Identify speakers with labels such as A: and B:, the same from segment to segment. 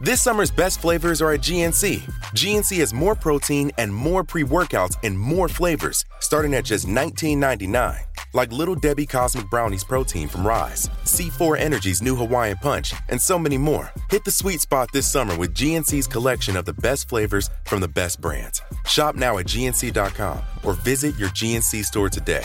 A: This summer's best flavors are at GNC. GNC has more protein and more pre workouts and more flavors, starting at just $19.99. Like Little Debbie Cosmic Brownies protein from Ryse, C4 Energy's new Hawaiian Punch, and so many more. Hit the sweet spot this summer with GNC's collection of the best flavors from the best brands. Shop now at GNC.com or visit your GNC store today.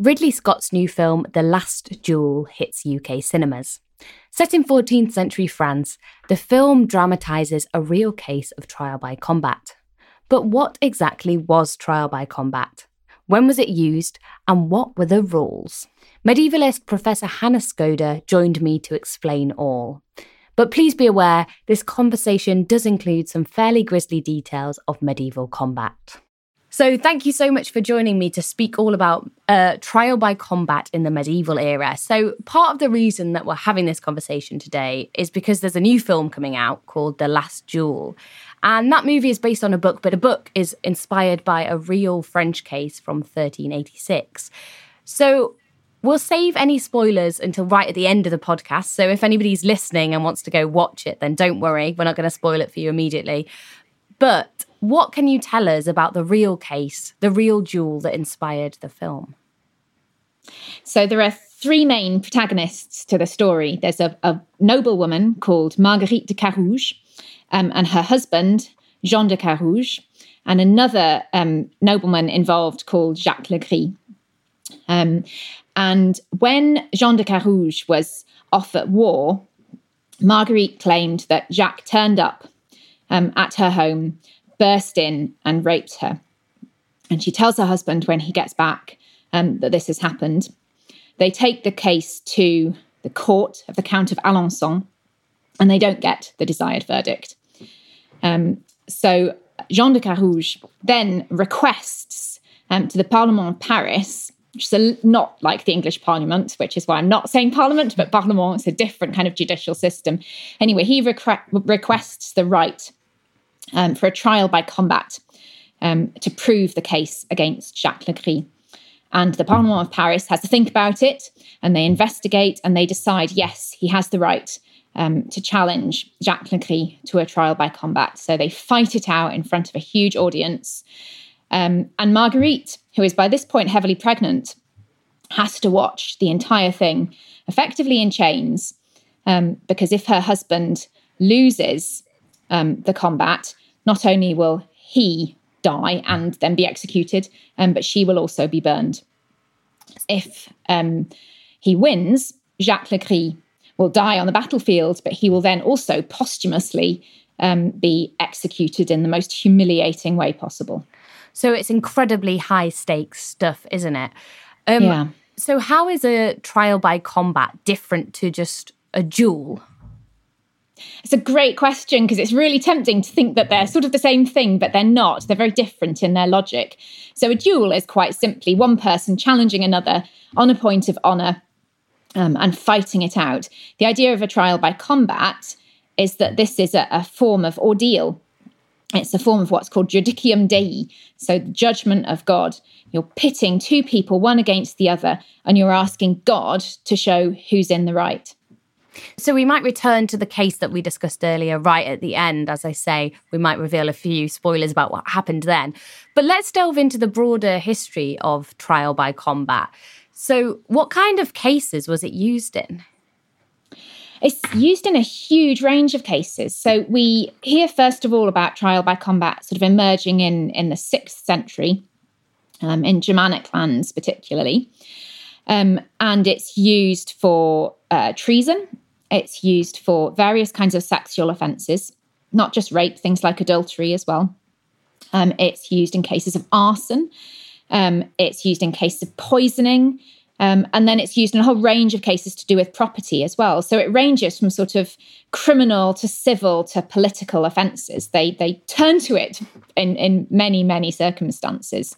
B: Ridley Scott's new film, The Last Duel, hits UK cinemas. Set in 14th century France, the film dramatises a real case of trial by combat. But what exactly was trial by combat? When was it used? And what were the rules? Medievalist Professor Hannah Skoda joined me to explain all. But please be aware, this conversation does include some fairly grisly details of medieval combat. So, thank you so much for joining me to speak all about uh, trial by combat in the medieval era. So, part of the reason that we're having this conversation today is because there's a new film coming out called The Last Duel. And that movie is based on a book, but a book is inspired by a real French case from 1386. So, We'll save any spoilers until right at the end of the podcast. So if anybody's listening and wants to go watch it, then don't worry. We're not going to spoil it for you immediately. But what can you tell us about the real case, the real duel that inspired the film?
C: So there are three main protagonists to the story. There's a, a noblewoman called Marguerite de Carrouges um, and her husband, Jean de Carrouges, and another um, nobleman involved called Jacques Le Gris. Um, and when Jean de Carrouges was off at war, Marguerite claimed that Jacques turned up um, at her home, burst in, and raped her. And she tells her husband when he gets back um, that this has happened. They take the case to the court of the Count of Alençon, and they don't get the desired verdict. Um, so Jean de Carrouges then requests um, to the Parlement of Paris, which is a, not like the English Parliament, which is why I'm not saying Parliament, but Parlement is a different kind of judicial system. Anyway, he requ- requests the right um, for a trial by combat um, to prove the case against Jacques Le Gris. And the Parlement of Paris has to think about it and they investigate and they decide yes, he has the right um, to challenge Jacques Legris to a trial by combat. So they fight it out in front of a huge audience. Um, and Marguerite, who is by this point heavily pregnant, has to watch the entire thing effectively in chains um, because if her husband loses um, the combat, not only will he die and then be executed, um, but she will also be burned. If um, he wins, Jacques Legris will die on the battlefield, but he will then also posthumously um, be executed in the most humiliating way possible.
B: So it's incredibly high stakes stuff, isn't it? Um,
C: yeah.
B: So, how is a trial by combat different to just a duel?
C: It's a great question because it's really tempting to think that they're sort of the same thing, but they're not. They're very different in their logic. So, a duel is quite simply one person challenging another on a point of honour um, and fighting it out. The idea of a trial by combat is that this is a, a form of ordeal. It's a form of what's called judicium Dei, so the judgment of God. You're pitting two people, one against the other, and you're asking God to show who's in the right.
B: So we might return to the case that we discussed earlier right at the end. As I say, we might reveal a few spoilers about what happened then. But let's delve into the broader history of trial by combat. So, what kind of cases was it used in?
C: It's used in a huge range of cases. So we hear first of all about trial by combat sort of emerging in, in the sixth century, um, in Germanic lands particularly. Um, and it's used for uh, treason it's used for various kinds of sexual offences, not just rape, things like adultery as well. Um, it's used in cases of arson. Um, it's used in cases of poisoning. Um, and then it's used in a whole range of cases to do with property as well. So it ranges from sort of criminal to civil to political offences. They they turn to it in, in many, many circumstances.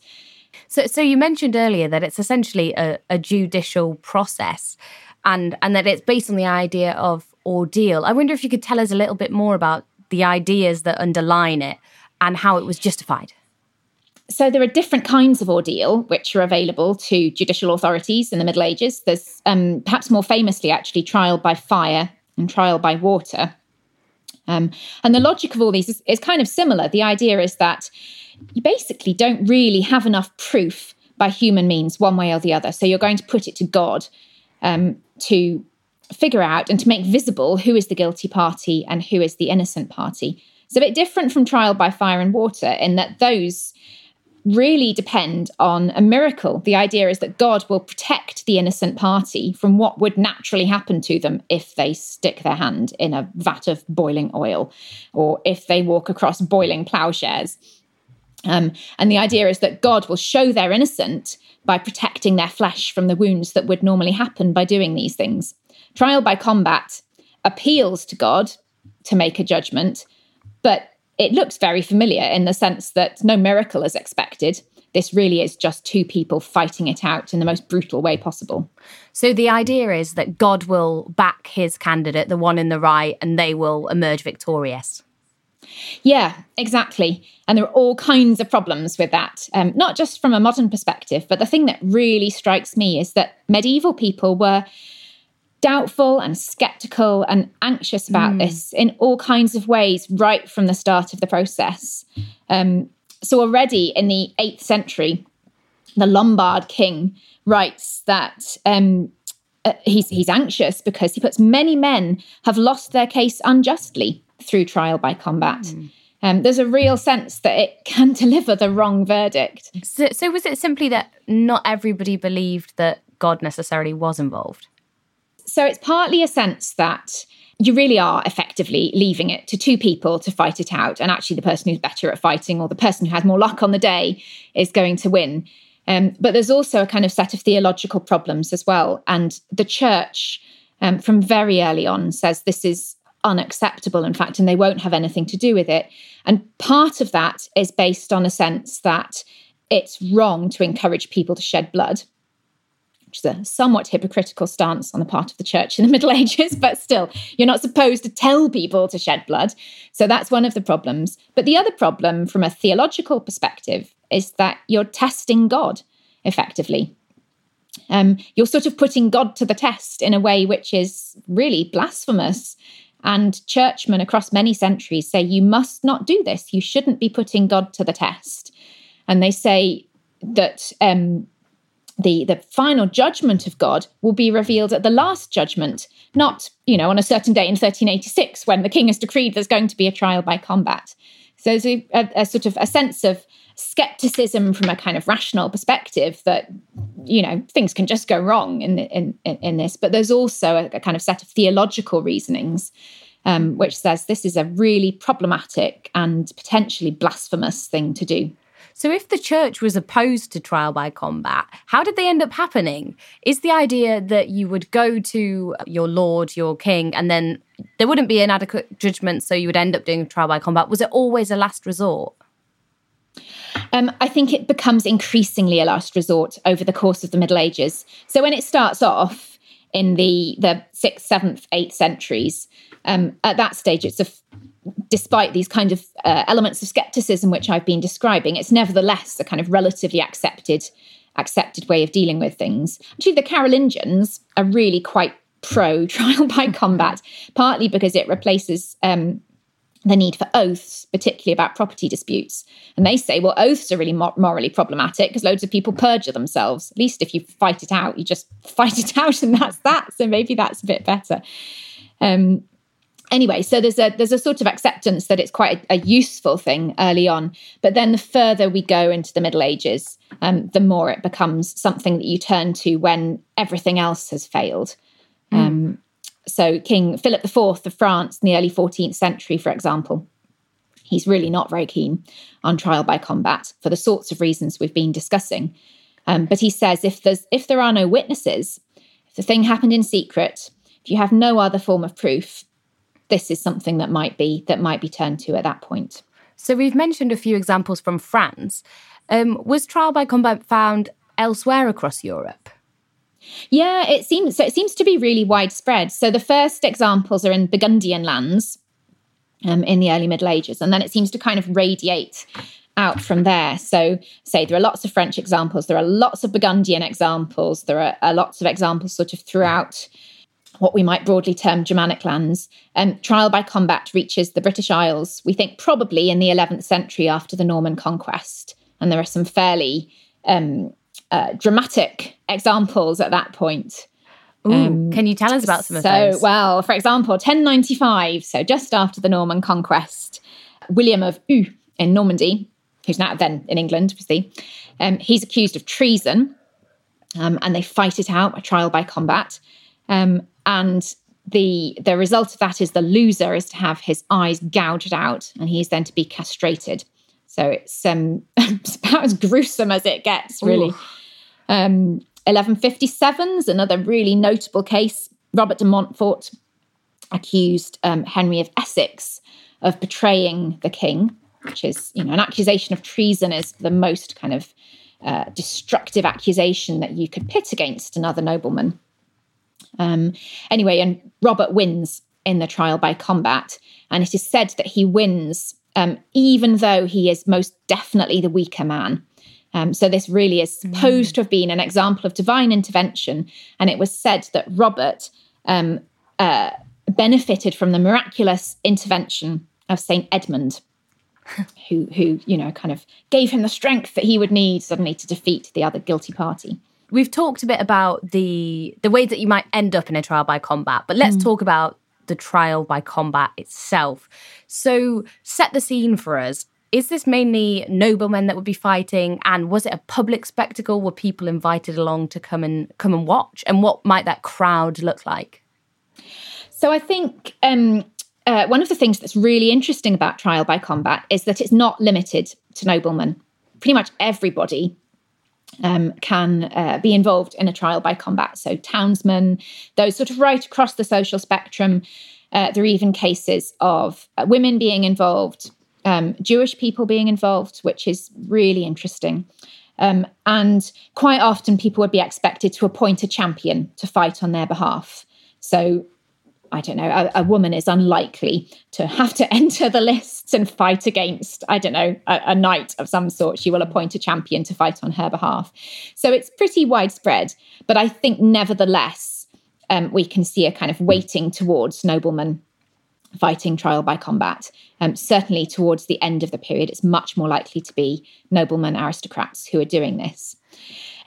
B: So, so you mentioned earlier that it's essentially a, a judicial process and and that it's based on the idea of ordeal. I wonder if you could tell us a little bit more about the ideas that underline it and how it was justified.
C: So there are different kinds of ordeal which are available to judicial authorities in the Middle Ages. There's um, perhaps more famously actually trial by fire and trial by water. Um, and the logic of all these is, is kind of similar. The idea is that you basically don't really have enough proof by human means, one way or the other. So you're going to put it to God um, to figure out and to make visible who is the guilty party and who is the innocent party. It's a bit different from trial by fire and water in that those really depend on a miracle. The idea is that God will protect the innocent party from what would naturally happen to them if they stick their hand in a vat of boiling oil or if they walk across boiling plowshares. Um, and the idea is that God will show they're innocent by protecting their flesh from the wounds that would normally happen by doing these things. Trial by combat appeals to God to make a judgment, but it looks very familiar in the sense that no miracle is expected. This really is just two people fighting it out in the most brutal way possible.
B: So the idea is that God will back his candidate, the one in the right, and they will emerge victorious.
C: Yeah, exactly. And there are all kinds of problems with that, um, not just from a modern perspective, but the thing that really strikes me is that medieval people were doubtful and skeptical and anxious about mm. this in all kinds of ways right from the start of the process. Um, so, already in the 8th century, the Lombard king writes that. Um, uh, he's he's anxious because he puts many men have lost their case unjustly through trial by combat. Mm. Um, there's a real sense that it can deliver the wrong verdict.
B: So, so, was it simply that not everybody believed that God necessarily was involved?
C: So, it's partly a sense that you really are effectively leaving it to two people to fight it out. And actually, the person who's better at fighting or the person who has more luck on the day is going to win. Um, but there's also a kind of set of theological problems as well. And the church, um, from very early on, says this is unacceptable, in fact, and they won't have anything to do with it. And part of that is based on a sense that it's wrong to encourage people to shed blood, which is a somewhat hypocritical stance on the part of the church in the Middle Ages, but still, you're not supposed to tell people to shed blood. So that's one of the problems. But the other problem from a theological perspective is that you're testing God effectively. Um, you're sort of putting God to the test in a way which is really blasphemous And churchmen across many centuries say you must not do this. You shouldn't be putting God to the test. And they say that um, the the final judgment of God will be revealed at the last judgment, not you know on a certain day in 1386 when the king has decreed there's going to be a trial by combat. So there's a, a, a sort of a sense of skepticism from a kind of rational perspective that you know things can just go wrong in in in, this, but there's also a, a, kind of set of theological reasonings. Um, which says this is a really problematic and potentially blasphemous thing to do.
B: So, if the church was opposed to trial by combat, how did they end up happening? Is the idea that you would go to your lord, your king, and then there wouldn't be an adequate judgment, so you would end up doing trial by combat? Was it always a last resort?
C: Um, I think it becomes increasingly a last resort over the course of the Middle Ages. So when it starts off in the the sixth, seventh, eighth centuries, um, at that stage, it's a despite these kind of uh, elements of skepticism which I've been describing, it's nevertheless a kind of relatively accepted accepted way of dealing with things. Actually, the Carolingians are really quite pro trial by combat, partly because it replaces um, the need for oaths, particularly about property disputes. And they say, well, oaths are really mor- morally problematic because loads of people perjure themselves. At least if you fight it out, you just fight it out, and that's that. So maybe that's a bit better. Um, anyway, so there's a there's a sort of acceptance that it's quite a, a, useful thing early on, but then the further we go into the Middle Ages, um, the more it becomes something that you turn to when everything else has failed. Mm. So King Philip IV of France in the early 14th century, for example, he's really not very keen on trial by combat for the sorts of reasons we've been discussing. Um, but he says if there's if there are no witnesses, if the thing happened in secret, if you have no other form of proof, this is something that might be that might be turned to at that point.
B: So we've mentioned a few examples from France. Um, was trial by combat found elsewhere across Europe?
C: Yeah, it seems so. It seems to be really widespread. So the first examples are in Burgundian lands um, in the early Middle Ages, and then it seems to kind of radiate out from there. So, say there are lots of French examples, there are lots of Burgundian examples, there are, are lots of examples sort of throughout what we might broadly term Germanic lands. Um, trial by combat reaches the British Isles, we think probably in the 11th century after the Norman conquest. And there are some fairly um, uh, dramatic examples at that point.
B: Ooh, um, can you tell us about some of those?
C: so,
B: those?
C: well, for example, 1095, so just after the Norman conquest, William of Eu in Normandy, who's now then in England, obviously, um, he's accused of treason, um, and they fight it out, a trial by combat. Um, and the the result of that is the loser is to have his eyes gouged out and he's then to be castrated so it's um it's about as gruesome as it gets really um 1157 is another really notable case robert de montfort accused um, henry of essex of betraying the king which is you know an accusation of treason is the most kind of uh, destructive accusation that you could pit against another nobleman um, anyway, and Robert wins in the trial by combat. And it is said that he wins um, even though he is most definitely the weaker man. Um, so this really is supposed mm. to have been an example of divine intervention. And it was said that Robert um, uh, benefited from the miraculous intervention of Saint Edmund, who, who, you know, kind of gave him the strength that he would need suddenly to defeat the other guilty party
B: we've talked a bit about the the way that you might end up in a trial by combat, but let's mm. talk about the trial by combat itself. So, set the scene for us. Is this mainly noblemen that would be fighting, and was it a public spectacle? Were people invited along to come and come and watch? And what might that crowd look like?
C: So, I think um, uh, one of the things that's really interesting about trial by combat is that it's not limited to noblemen. Pretty much everybody um, can uh, be involved in a trial by combat. So, townsmen, those sort of right across the social spectrum. Uh, there are even cases of uh, women being involved, um, Jewish people being involved, which is really interesting. Um, and quite often, people would be expected to appoint a champion to fight on their behalf. So, I don't know, a, a, woman is unlikely to have to enter the lists and fight against, I don't know, a, a, knight of some sort. She will appoint a champion to fight on her behalf. So it's pretty widespread. But I think, nevertheless, um, we can see a kind of weighting towards noblemen fighting trial by combat. Um, certainly, towards the end of the period, it's much more likely to be noblemen, aristocrats who are doing this.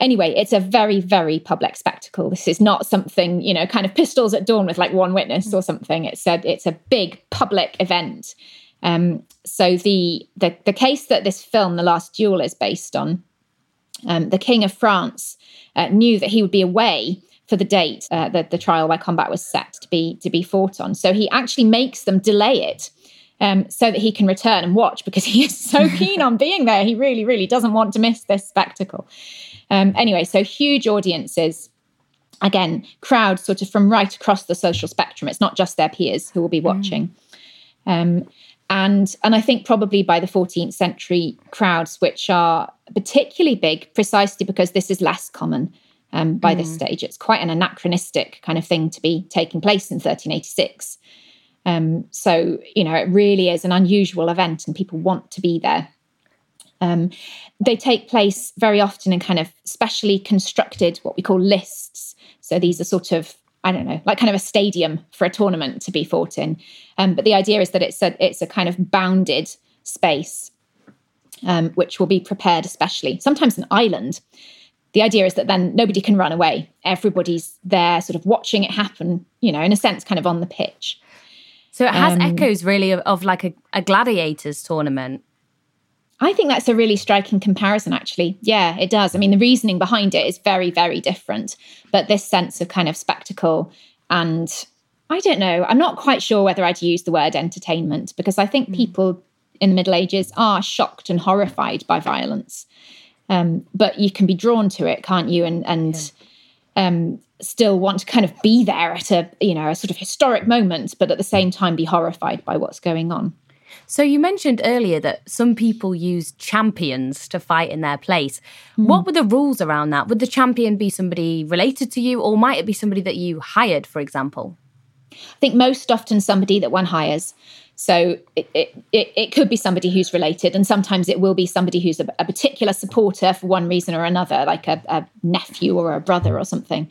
C: Anyway, it's a very, very public spectacle. This is not something, you know, kind of pistols at dawn with like one witness or something. It's a, it's a big public event. Um, so the, the the case that this film, The Last Duel, is based on, um, the King of France uh, knew that he would be away for the date uh, that the trial by combat was set to be to be fought on. So he actually makes them delay it um, so that he can return and watch because he is so keen on being there. He really, really doesn't want to miss this spectacle. Um, anyway, so huge audiences. Again, crowds sort of from right across the social spectrum. It's not just their peers who will be mm. watching. Mm. Um, and and I think probably by the 14th century crowds, which are particularly big precisely because this is less common um, by mm. this stage. It's quite an anachronistic kind of thing to be taking place in 1386. Um, so, you know, it really is an unusual event and people want to be there. Um, they take place very often in kind of specially constructed, what we call lists. So these are sort of, I don't know, like kind of a stadium for a tournament to be fought in. Um, but the idea is that it's a, it's a kind of bounded space, um, which will be prepared especially, sometimes an island the idea is that then nobody can run away. Everybody's there, sort of watching it happen, you know, in a sense, kind of on the pitch.
B: So it has um, echoes really of, of like a, a gladiators tournament.
C: I think that's a really striking comparison, actually. Yeah, it does. I mean, the reasoning behind it is very, very different. But this sense of kind of spectacle and I don't know, I'm not quite sure whether I'd use the word entertainment because I think mm. people in the Middle Ages are shocked and horrified by violence. Um, but you can be drawn to it, can't you? And and yeah. um, still want to kind of be there at a you know a sort of historic moment, but at the same time be horrified by what's going on.
B: So you mentioned earlier that some people use champions to fight in their place. Mm. What were the rules around that? Would the champion be somebody related to you, or might it be somebody that you hired, for example?
C: I think most often somebody that one hires. So it, it, it, could be somebody who's related, and sometimes it will be somebody who's a, a particular supporter for one reason or another, like a, a nephew or a brother or something.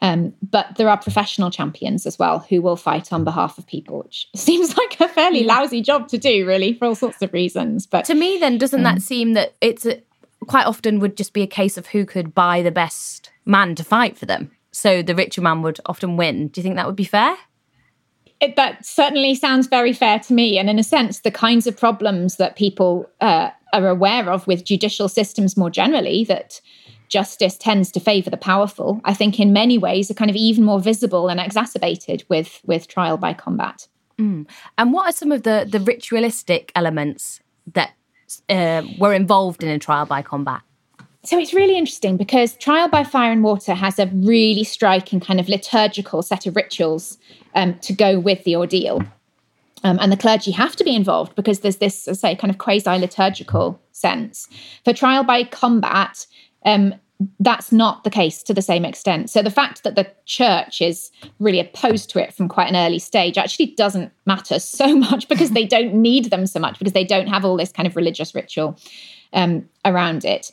C: Um, but there are professional champions as well who will fight on behalf of people, which seems like a fairly lousy job to do, really, for all sorts of reasons. But
B: to me, then, doesn't um, that seem that it's a, quite often would just be a case of who could buy the best man to fight for them? So the richer man would often win. Do you think that would be fair?
C: It, that certainly sounds very fair to me. And in a sense, the kinds of problems that people uh, are aware of with judicial systems more generally, that justice tends to favour the powerful, I think in many ways are kind of even more visible and exacerbated with with trial by combat.
B: Mm. And what are some of the the ritualistic elements that uh, were involved in a trial by combat?
C: So it's really interesting because Trial by Fire and Water has a really striking kind of liturgical set of rituals um, to go with the ordeal. Um, and the clergy have to be involved because there's this, I say, kind of quasi liturgical sense. For trial by combat, um, that's not the case to the same extent. So the fact that the church is really opposed to it from quite an early stage actually doesn't matter so much because they don't need them so much because they don't have all this kind of religious ritual um, around it.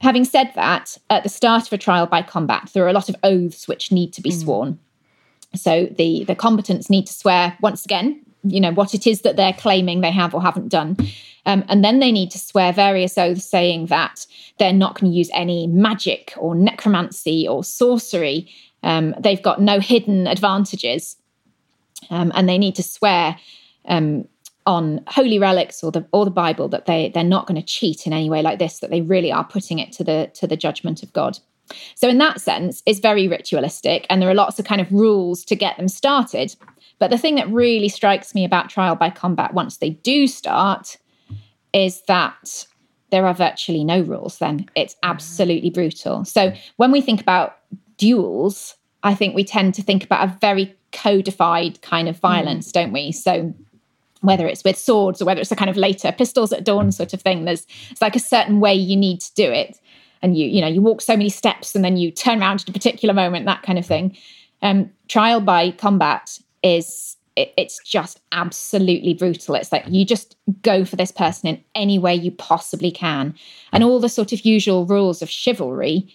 C: Having said that, at the start of a trial by combat, there are a lot of oaths which need to be mm. sworn. So the the combatants need to swear once again, you know, what it is that they're claiming they have or haven't done. Um, and then they need to swear various oaths saying that they're not going to use any magic or necromancy or sorcery. Um, they've got no hidden advantages. Um, and they need to swear um, on holy relics or the or the Bible that they they're not going to cheat in any way like this, that they really are putting it to the to the judgment of God. So in that sense, it's very ritualistic, and there are lots of kind of rules to get them started. But the thing that really strikes me about trial by combat once they do start is that there are virtually no rules. Then it's absolutely brutal. So when we think about duels, I think we tend to think about a very codified kind of violence, mm. don't we? So whether it's with swords or whether it's a kind of later pistols at dawn sort of thing there's it's like a certain way you need to do it. And you you know you walk so many steps and then you turn around at a particular moment that kind of thing. Um, trial by combat is it, it's just absolutely brutal. It's like you just go for this person in any way you possibly can. And all the sort of usual rules of chivalry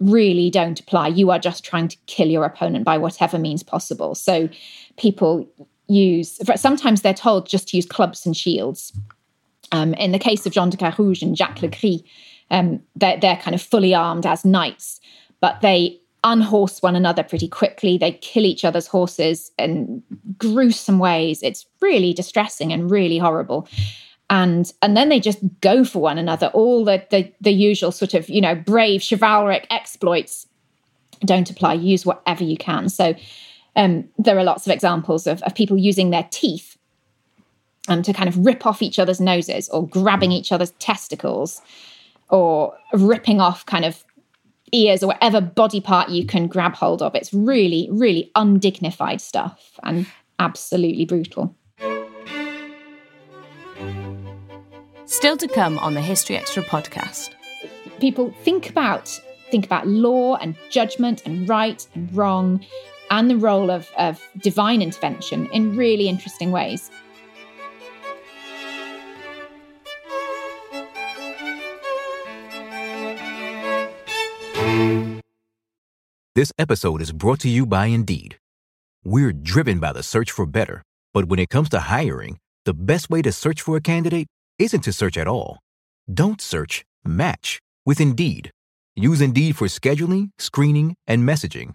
C: really don't apply. You are just trying to kill your opponent by whatever means possible. So people use, sometimes they're told just to use clubs and shields. Um, in the case of Jean de Carrouges and Jacques Legris, um, they're, they're kind of fully armed as knights, but they unhorse one another pretty quickly. They kill each other's horses in gruesome ways. It's really distressing and really horrible. And and then they just go for one another. All the the, the usual sort of you know brave chivalric exploits don't apply. Use whatever you can. So um, there are lots of examples of, of people using their teeth um, to kind of rip off each other's noses or grabbing each other's testicles or ripping off kind of ears or whatever body part you can grab hold of. It's really, really undignified stuff and absolutely brutal.
B: Still to come on the History Extra podcast.
C: People think about think about law and judgment and right and wrong and the role of, of divine intervention in really interesting ways.
D: This episode is brought to you by Indeed. We're driven by the search for better, but when it comes to hiring, the best way to search for a candidate isn't to search at all. Don't search, match with Indeed. Use Indeed for scheduling, screening, and messaging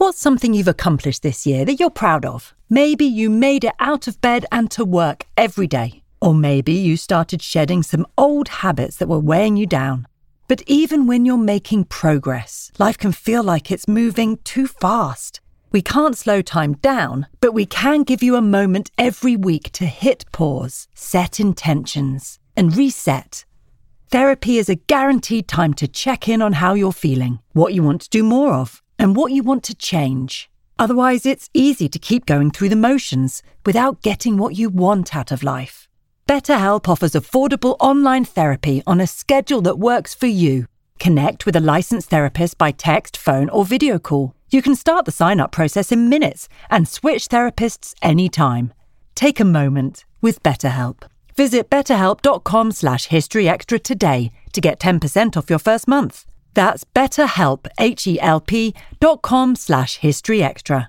E: What's something you've accomplished this year that you're proud of? Maybe you made it out of bed and to work every day. Or maybe you started shedding some old habits that were weighing you down. But even when you're making progress, life can feel like it's moving too fast. We can't slow time down, but we can give you a moment every week to hit pause, set intentions, and reset. Therapy is a guaranteed time to check in on how you're feeling, what you want to do more of, and what you want to change. Otherwise, it's easy to keep going through the motions without getting what you want out of life. BetterHelp offers affordable online therapy on a schedule that works for you. Connect with a licensed therapist by text, phone, or video call. You can start the sign up process in minutes and switch therapists anytime. Take a moment with BetterHelp. Visit betterhelp.com slash historyextra today to get 10% off your first month. That's betterhelp, H-E-L-P dot com slash historyextra.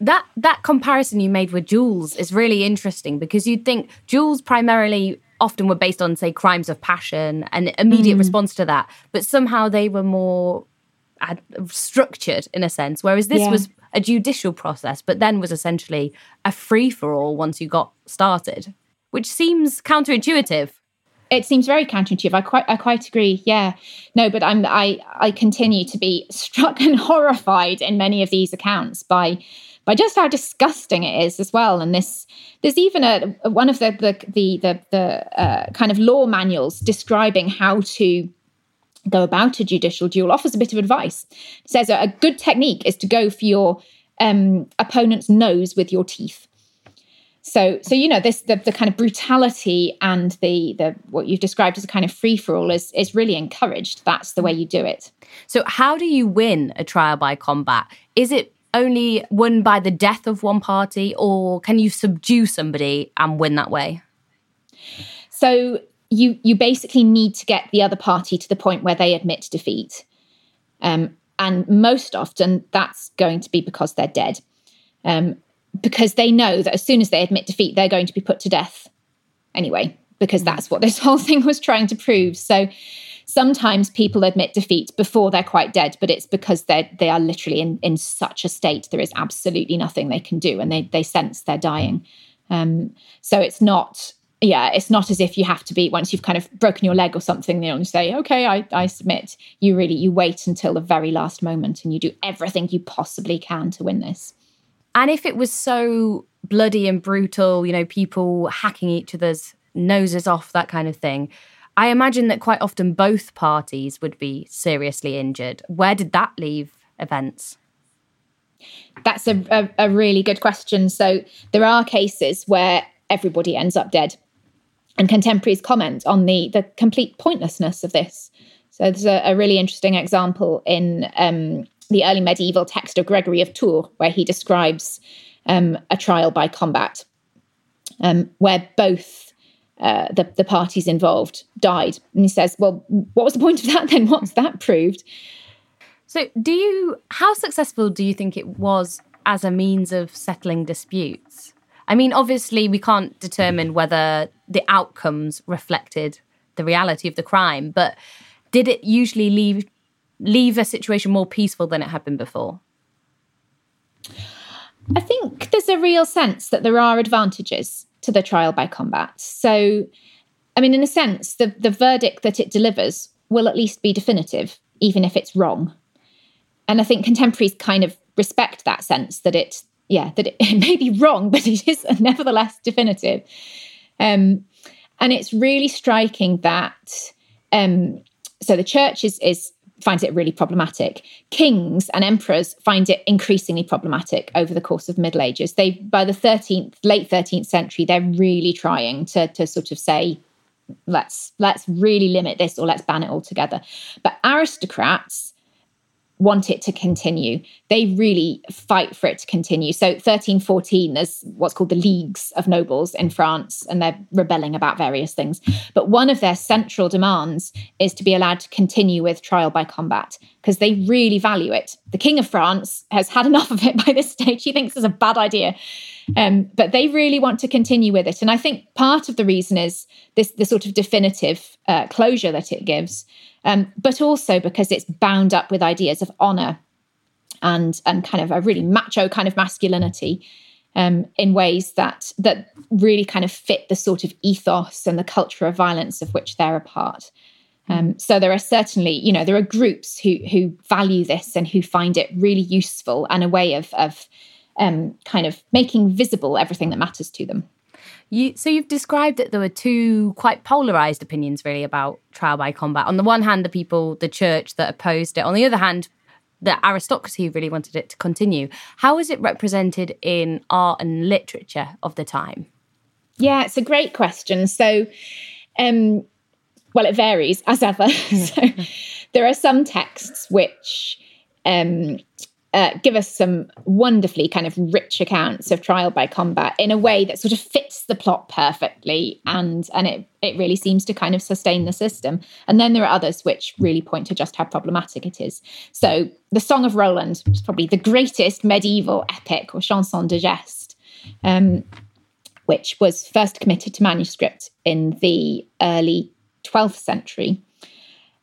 B: that that comparison you made with duels is really interesting because you'd think duels primarily often were based on say crimes of passion and immediate mm. response to that but somehow they were more uh, structured in a sense whereas this yeah. was a judicial process but then was essentially a free for all once you got started which seems counterintuitive
C: it seems very counterintuitive. I quite I quite agree. Yeah. No, but I'm I I continue to be struck and horrified in many of these accounts by by just how disgusting it is as well. And this, there's even a, one of the the the the, the uh, kind of law manuals describing how to go about a judicial duel offers a bit of advice. It says a, a good technique is to go for your um, opponent's nose with your teeth. So, so you know, this the, the kind of brutality and the the what you've described as a kind of free for all is is really encouraged. That's the way you do it.
B: So, how do you win a trial by combat? Is it only won by the death of one party, or can you subdue somebody and win that way?
C: So you you basically need to get the other party to the point where they admit defeat, um, and most often that's going to be because they're dead, um, because they know that as soon as they admit defeat, they're going to be put to death anyway. because that's what this whole thing was trying to prove. So sometimes people admit defeat before they're quite dead, but it's because they they are literally in, in such a state there is absolutely nothing they can do, and they they sense they're dying. Um, so it's not yeah, it's not as if you have to be once you've kind of broken your leg or something, you know, and say, okay, I, I submit. You really you wait until the very last moment and you do everything you possibly can to win this.
B: And if it was so bloody and brutal, you know, people hacking each other's noses off, that kind of thing, I imagine that quite often both parties would be seriously injured. Where did that leave events?
C: That's a, a, a really good question. So there are cases where everybody ends up dead and contemporaries comment on the the complete pointlessness of this. So there's a, a really interesting example in um, the early medieval text of Gregory of Tours, where he describes um, a trial by combat, um, where both uh, the, the parties involved died. And he says, Well, what was the point of that then? What's that proved?
B: So, do you, how successful do you think it was as a means of settling disputes? I mean, obviously, we can't determine whether the outcomes reflected the reality of the crime, but did it usually leave leave a situation more peaceful than it had been before?
C: I think there's a real sense that there are advantages to the trial by combat. So, I mean, in a sense, the, the verdict that it delivers will at least be definitive, even if it's wrong. And I think contemporaries kind of respect that sense that it yeah, that it, it, may be wrong, but it is nevertheless definitive. Um, and it's really striking that um, so the church is, is finds it really problematic. Kings and emperors find it increasingly problematic over the course of Middle Ages. They by the 13th, late 13th century, they're really trying to, to sort of say, let's let's really limit this or let's ban it altogether. But aristocrats want it to continue. They really fight for it to continue. So 1314, there's what's called the Leagues of Nobles in France, and they're rebelling about various things. But one of their central demands is to be allowed to continue with trial by combat because they really value it. The King of France has had enough of it by this stage. He thinks it's a bad idea. Um, but they really want to continue with it. And I think part of the reason is this the sort of definitive uh, closure that it gives um, but also because it's bound up with ideas of honor and and kind of a really macho kind of masculinity um, in ways that that really kind of fit the sort of ethos and the culture of violence of which they're a part. Um, so there are certainly, you know, there are groups who who value this and who find it really useful and a way of of um, kind of making visible everything that matters to them.
B: You, so you've described that there were two quite polarized opinions really about trial by combat. On the one hand, the people, the church that opposed it. On the other hand, the aristocracy really wanted it to continue. How is it represented in art and literature of the time?
C: Yeah, it's a great question. So, um, well, it varies as ever. so, there are some texts which um, uh, give us some wonderfully kind of rich accounts of trial by combat in a way that sort of fits the plot perfectly and and it it really seems to kind of sustain the system. And then there are others which really point to just how problematic it is. So the song of roland is probably the greatest medieval epic or chanson de geste um, which was first committed to manuscript in the early 12th century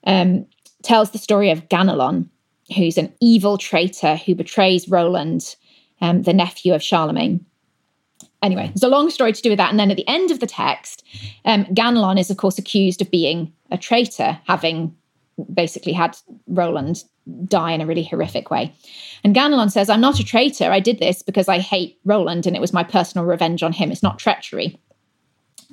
C: um, tells the story of ganelon who's an evil traitor who betrays Roland, um, the nephew of Charlemagne. Anyway, there's a long story to do with that. And then at the end of the text, um, Ganelon is, of course, accused of being a traitor, having basically had Roland die in a really horrific way. And Ganelon says, I'm not a traitor. I did this because I hate Roland and it was my personal revenge on him. It's not treachery.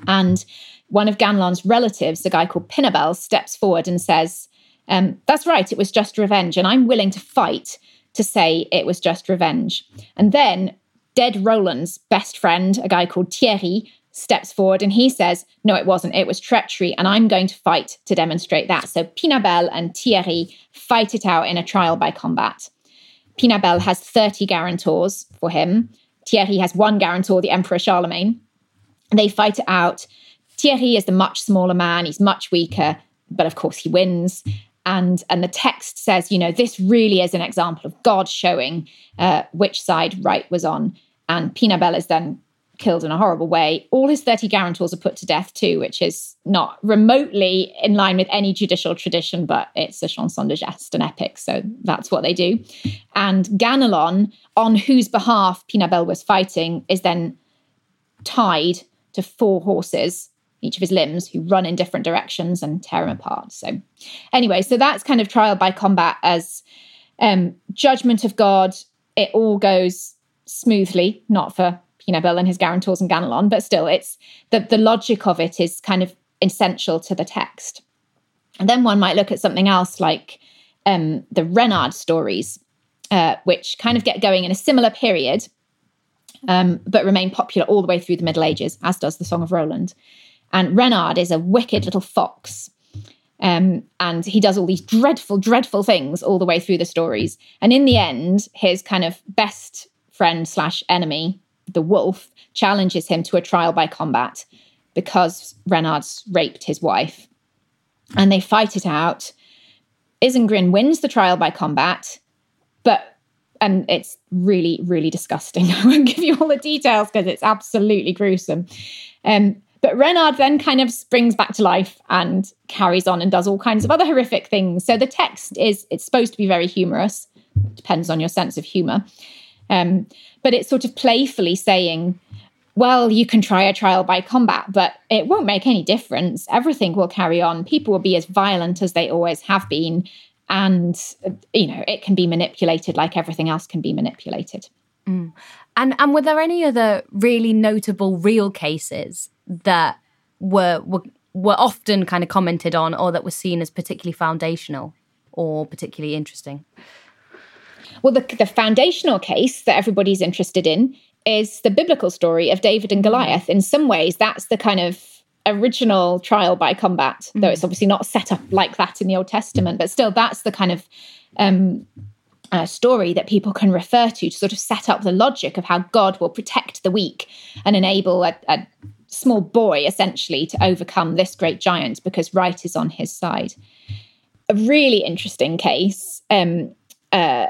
C: And one of Ganelon's relatives, a guy called Pinabel, steps forward and says, um, that's right, it was just revenge. And I'm willing to fight to say it was just revenge. And then dead Roland's best friend, a guy called Thierry, steps forward and he says, No, it wasn't. It was treachery. And I'm going to fight to demonstrate that. So Pinabel and Thierry fight it out in a trial by combat. Pinabel has 30 guarantors for him. Thierry has one guarantor, the Emperor Charlemagne. They fight it out. Thierry is the much smaller man, he's much weaker, but of course he wins and and the text says you know this really is an example of god showing uh, which side right was on and pinabel is then killed in a horrible way. All his 30 guarantors are put to death too, which is not remotely in line with any judicial tradition, but it's a chanson de geste, an epic. So that's what they do. And Ganelon, on whose behalf Pinabel was fighting, is then tied to four horses, each of his limbs, who run in different directions and tear him apart. So, anyway, so that's kind of trial by combat as um, judgment of God. It all goes smoothly, not for Pinabel and his guarantors and Ganelon, but still, it's the, the logic of it is kind of essential to the text. And then one might look at something else like um, the Renard stories, uh, which kind of get going in a similar period, um, but remain popular all the way through the Middle Ages, as does the Song of Roland. And Renard is a wicked little fox. Um, and he does all these dreadful, dreadful things all the way through the stories. And in the end, his kind of best friend slash enemy, the wolf, challenges him to a trial by combat because Renard's raped his wife. And they fight it out. Isengrin wins the trial by combat, but and it's really, really disgusting. I won't give you all the details because it's absolutely gruesome. Um, but Renard then kind of springs back to life and carries on and does all kinds of other horrific things. So the text is it's supposed to be very humorous, depends on your sense of humor. Um, but it's sort of playfully saying, well, you can try a trial by combat, but it won't make any difference. Everything will carry on. People will be as violent as they always have been. And, you know, it can be manipulated like everything else can be manipulated.
B: Mm. And and were there any other really notable real cases that were were were often kind of commented on or that were seen as particularly foundational or particularly interesting?
C: Well, the, the foundational case that everybody's interested in is the biblical story of David and Goliath. In some ways, that's the kind of original trial by combat, mm. though it's obviously not set up like that in the Old Testament, but still, that's the kind of um, uh, story that people can refer to to sort of set up the logic of how God will protect the weak and enable a, a small boy essentially to overcome this great giant because right is on his side. A really interesting case um, uh,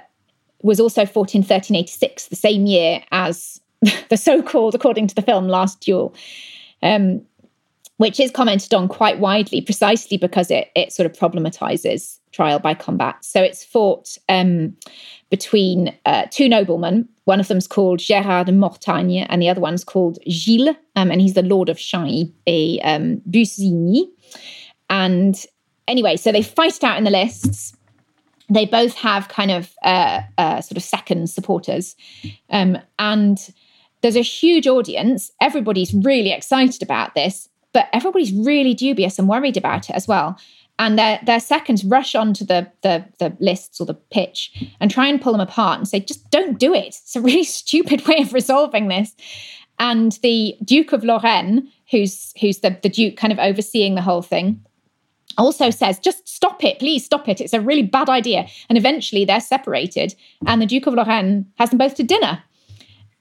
C: was also 1413 the same year as the so-called, according to the film, Last Duel, um, which is commented on quite widely, precisely because it it sort of problematizes trial by combat. So it's fought um, between uh, two noblemen. One of them's called Gérard de Mortagne, and the other one's called Gilles, um, and he's the Lord of Chailly a um, Bussigny. And anyway, so they fight it out in the lists they both have kind of uh, uh, sort of second supporters. Um, and there's a huge audience. Everybody's really excited about this, but everybody's really dubious and worried about it as well. And their, their seconds rush onto the, the, the lists or the pitch and try and pull them apart and say, just don't do it. It's a really stupid way of resolving this. And the Duke of Lorraine, who's who's the, the Duke kind of overseeing the whole thing, also says, just stop it, please stop it. It's a really bad idea. And eventually they're separated, and the Duke of Lorraine has them both to dinner.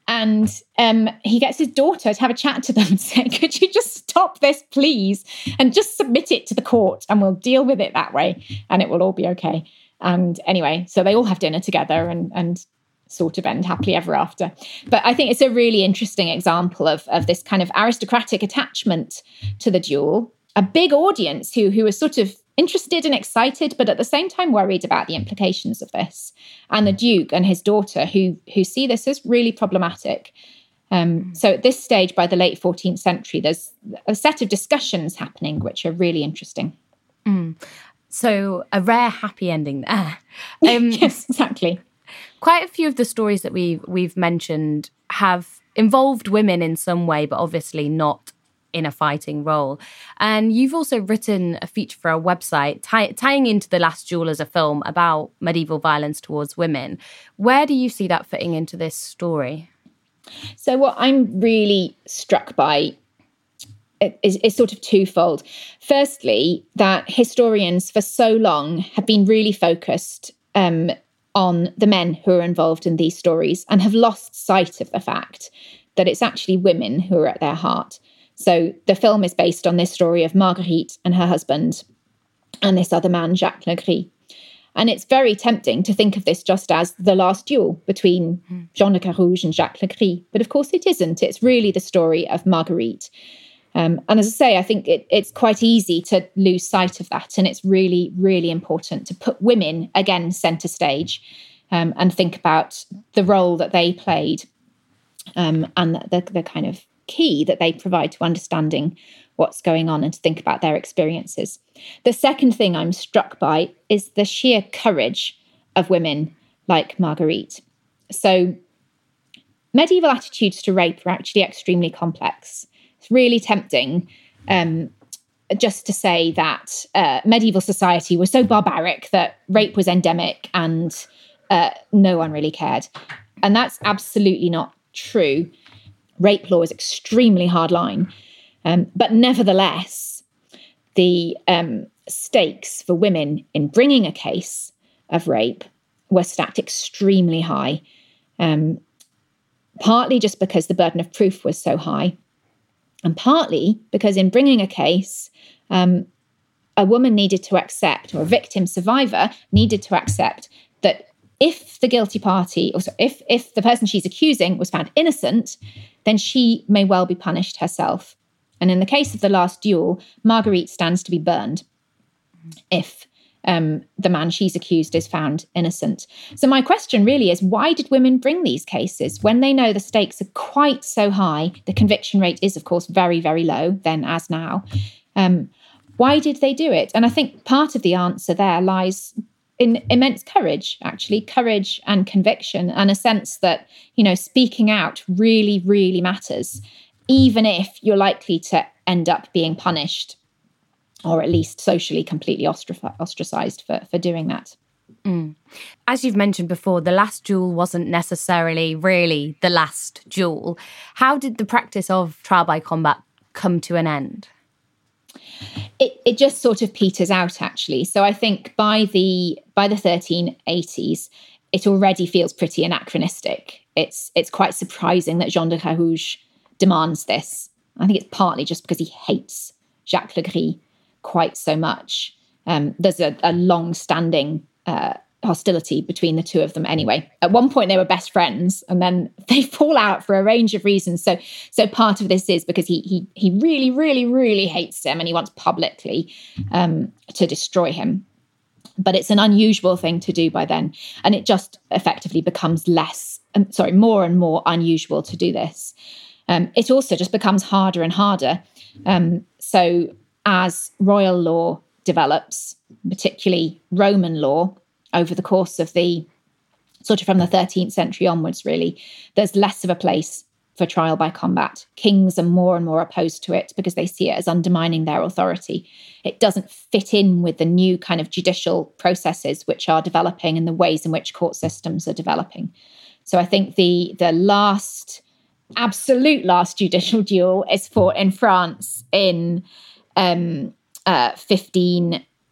C: And um, he gets his daughter to have a chat to them and say, Could you just stop this, please? And just submit it to the court, and we'll deal with it that way, and it will all be okay. And anyway, so they all have dinner together and, and sort of end happily ever after. But I think it's a really interesting example of, of this kind of aristocratic attachment to the duel a big audience who who are sort of interested and excited, but at the same time worried about the implications of this. And the Duke and his daughter, who who see this as really problematic. Um, hmm. so at this stage, by the late 14th century, there's a set of discussions happening which are really interesting.
B: Mm. So a rare happy ending there.
C: Um, yes, exactly.
B: Quite a few of the stories that we've we've mentioned have involved women in some way, but obviously not in a fighting role. And you've also written a feature for our website tie, tying into The Last Duel as a film about medieval violence towards women. Where do you see that fitting into this story?
C: So, what I'm really struck by is, is, sort of twofold. Firstly, that historians for so long have been really focused um, on the men who are involved in these stories and have lost sight of the fact that it's actually women who are at their heart. So the film is based on this story of Marguerite and her husband and this other man, Jacques Legris. And it's very tempting to think of this just as the last duel between mm. Jean de Carrouges and Jacques Legris. But of course, it isn't. It's really the story of Marguerite. Um, and as I say, I think it, it's quite easy to lose sight of that. And it's really, really important to put women again centre stage um, and think about the role that they played um, and the, the, the kind of key that they provide to understanding what's going on and to think about their experiences. The second thing I'm struck by is the sheer courage of women like Marguerite. So, medieval attitudes to rape are actually extremely complex. It's really tempting um, just to say that uh, medieval society was so barbaric that rape was endemic and uh, no one really cared. And that's absolutely not true. Rape law is extremely hard line. Um, but nevertheless, the um, stakes for women in bringing a case of rape were stacked extremely high, um, partly just because the burden of proof was so high, and partly because in bringing a case, um, a woman needed to accept, or a victim survivor needed to accept, that if the guilty party, or if if the person she's accusing was found innocent, then she may well be punished herself. And in the case of the last duel, Marguerite stands to be burned if um, the man she's accused is found innocent. So, my question really is why did women bring these cases when they know the stakes are quite so high? The conviction rate is, of course, very, very low, then as now. Um, why did they do it? And I think part of the answer there lies in immense courage, actually, courage and conviction, and a sense that, you know, speaking out really, really matters even if you're likely to end up being punished or at least socially completely ostracized for, for doing that.
B: Mm. As you've mentioned before, the last duel wasn't necessarily really the last duel. How did the practice of trial by combat come to an end?
C: It, it just sort of peters out actually. So I think by the by the 1380s, it already feels pretty anachronistic. It's it's quite surprising that Jean de Carrouges demands this. I think it's partly just because he hates Jacques Legris quite so much. Um, there's a, a long standing uh, hostility between the two of them anyway. At one point they were best friends and then they fall out for a range of reasons. So so part of this is because he he he really really really hates him and he wants publicly um, to destroy him. But it's an unusual thing to do by then and it just effectively becomes less um, sorry more and more unusual to do this um, it also just becomes harder and harder. Um, so, as royal law develops, particularly Roman law, over the course of the sort of from the 13th century onwards, really, there's less of a place for trial by combat. Kings are more and more opposed to it because they see it as undermining their authority. It doesn't fit in with the new kind of judicial processes which are developing and the ways in which court systems are developing. So I think the the last absolute last judicial duel is fought in France in um, uh,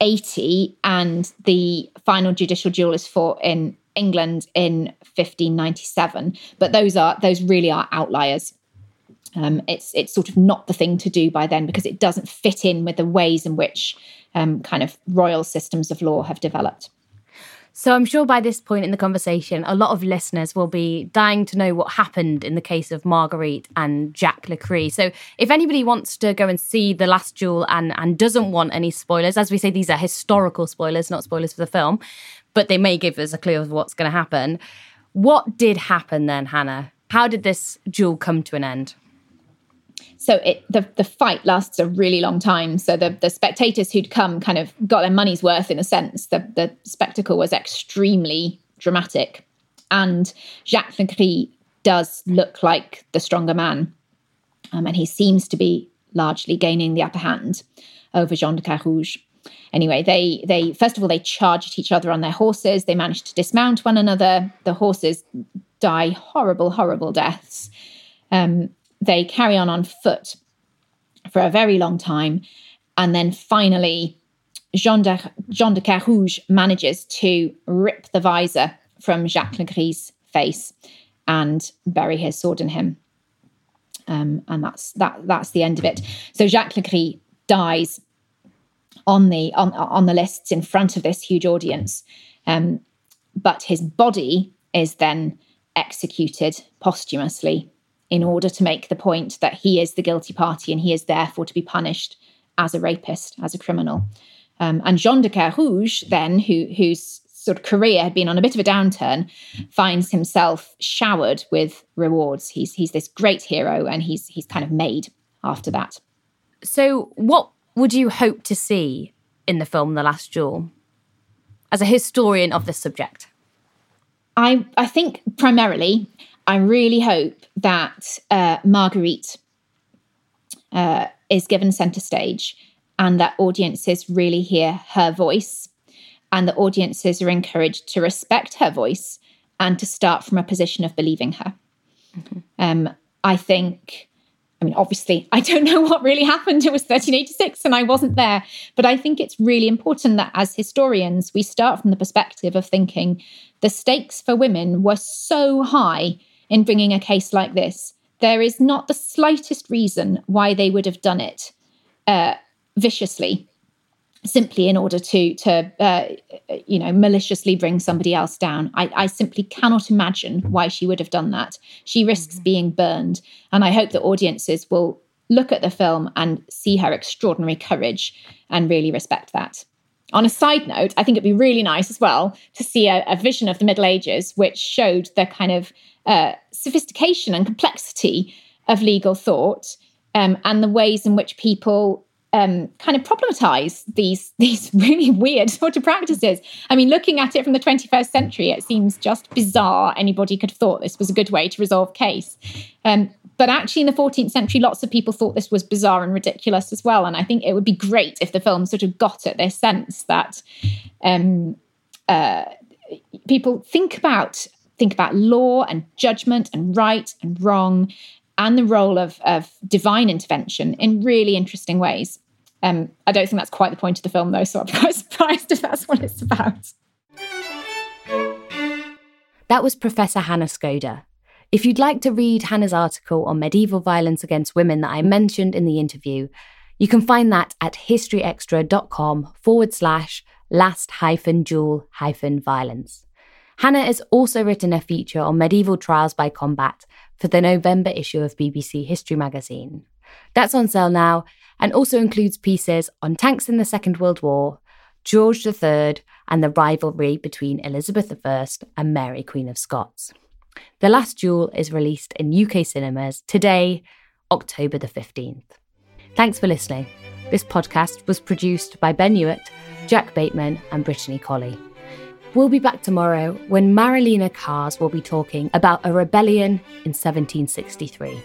C: 1580, and the final judicial duel is fought in England in 1597. But those are those really are outliers. Um, it's it's sort of not the thing to do by then because it doesn't fit in with the ways in which um, kind of royal systems of law have developed.
B: So I'm sure by this point in the conversation, a lot of listeners will be dying to know what happened in the case of Marguerite and Jacques Legris. So if anybody wants to go and see The Last Duel and, and doesn't want any spoilers, as we say, these are historical spoilers, not spoilers for the film, but they may give us a clue of what's going to happen. What did happen then, Hannah? How did this duel come to an end?
C: So it the, the fight lasts a really long time. So the, the spectators who'd come kind of got their money's worth in a sense. The, the spectacle was extremely dramatic. And jacques legris does look like the stronger man. Um, and he seems to be largely gaining the upper hand over jean de carrouges. Anyway they they first of all they charged each other on their horses. They managed to dismount one another. The horses die horrible horrible deaths. Um, they carry on on foot for a very long time. And then finally, Jean de, Jean de manages to rip the visor from Jacques Legris' face and bury his sword in him. Um, and that's that. That's the end of it. So Jacques Legris dies on the on on the lists in front of this huge audience. Um, but his body is then executed posthumously in order to make the point that he is the guilty party and he is therefore to be punished as a rapist, as a criminal. Um, and Jean de Carrouges, then, who, whose sort of career had been on a bit of a downturn, finds himself showered with rewards. He's he's this great hero, and he's he's kind of made after that.
B: So, what would you hope to see in the film The Last Duel as a historian of this subject?
C: I I think primarily I really hope that uh, Marguerite uh, is given center stage and that audiences really hear her voice and that audiences are encouraged to respect her voice and to start from a position of believing her. Mm-hmm. Um, I think, I mean, obviously, I don't know what really happened. It was 1386 and I wasn't there. But I think it's really important that as historians, we start from the perspective of thinking the stakes for women were so high in bringing a case like this. There is not the slightest reason why they would have done it uh, viciously simply in order to to uh, you know maliciously bring somebody else down I, I, simply cannot imagine why she would have done that she risks mm-hmm. being burned and i hope that audiences will look at the film and see her extraordinary courage and really respect that on a side note i think it'd be really nice as well to see a, a vision of the middle ages which showed the kind of uh, sophistication and complexity of legal thought um, and the ways in which people um, kind of problematize these these really weird sort of practices. I mean, looking at it from the 21st century, it seems just bizarre. Anybody could have thought this was a good way to resolve case. Um, but actually, in the 14th century, lots of people thought this was bizarre and ridiculous as well. And I think it would be great if the film sort of got at this sense that um, uh, people think about think about law and judgment and right and wrong and the role of, of divine intervention in really interesting ways. Um, I don't think that's quite the point of the film, though, so I'm quite surprised if that's what it's about.
B: That was Professor Hannah Skoda. If you'd like to read Hannah's article on medieval violence against women that I mentioned in the interview, you can find that at historyextra.com forward slash last hyphen duel hyphen violence. Hannah has also written a feature on medieval trials by combat for the November issue of BBC History magazine. That's on sale now and also includes pieces on tanks in the Second World War, George III, and the rivalry between Elizabeth I and Mary, Queen of Scots. The Last Duel is released in UK cinemas today, October the 15th. Thanks for listening. This podcast was produced by Ben Hewitt, Jack Bateman, and Brittany Colley. We'll be back tomorrow when Marilena Kars will be talking about a rebellion in 1763.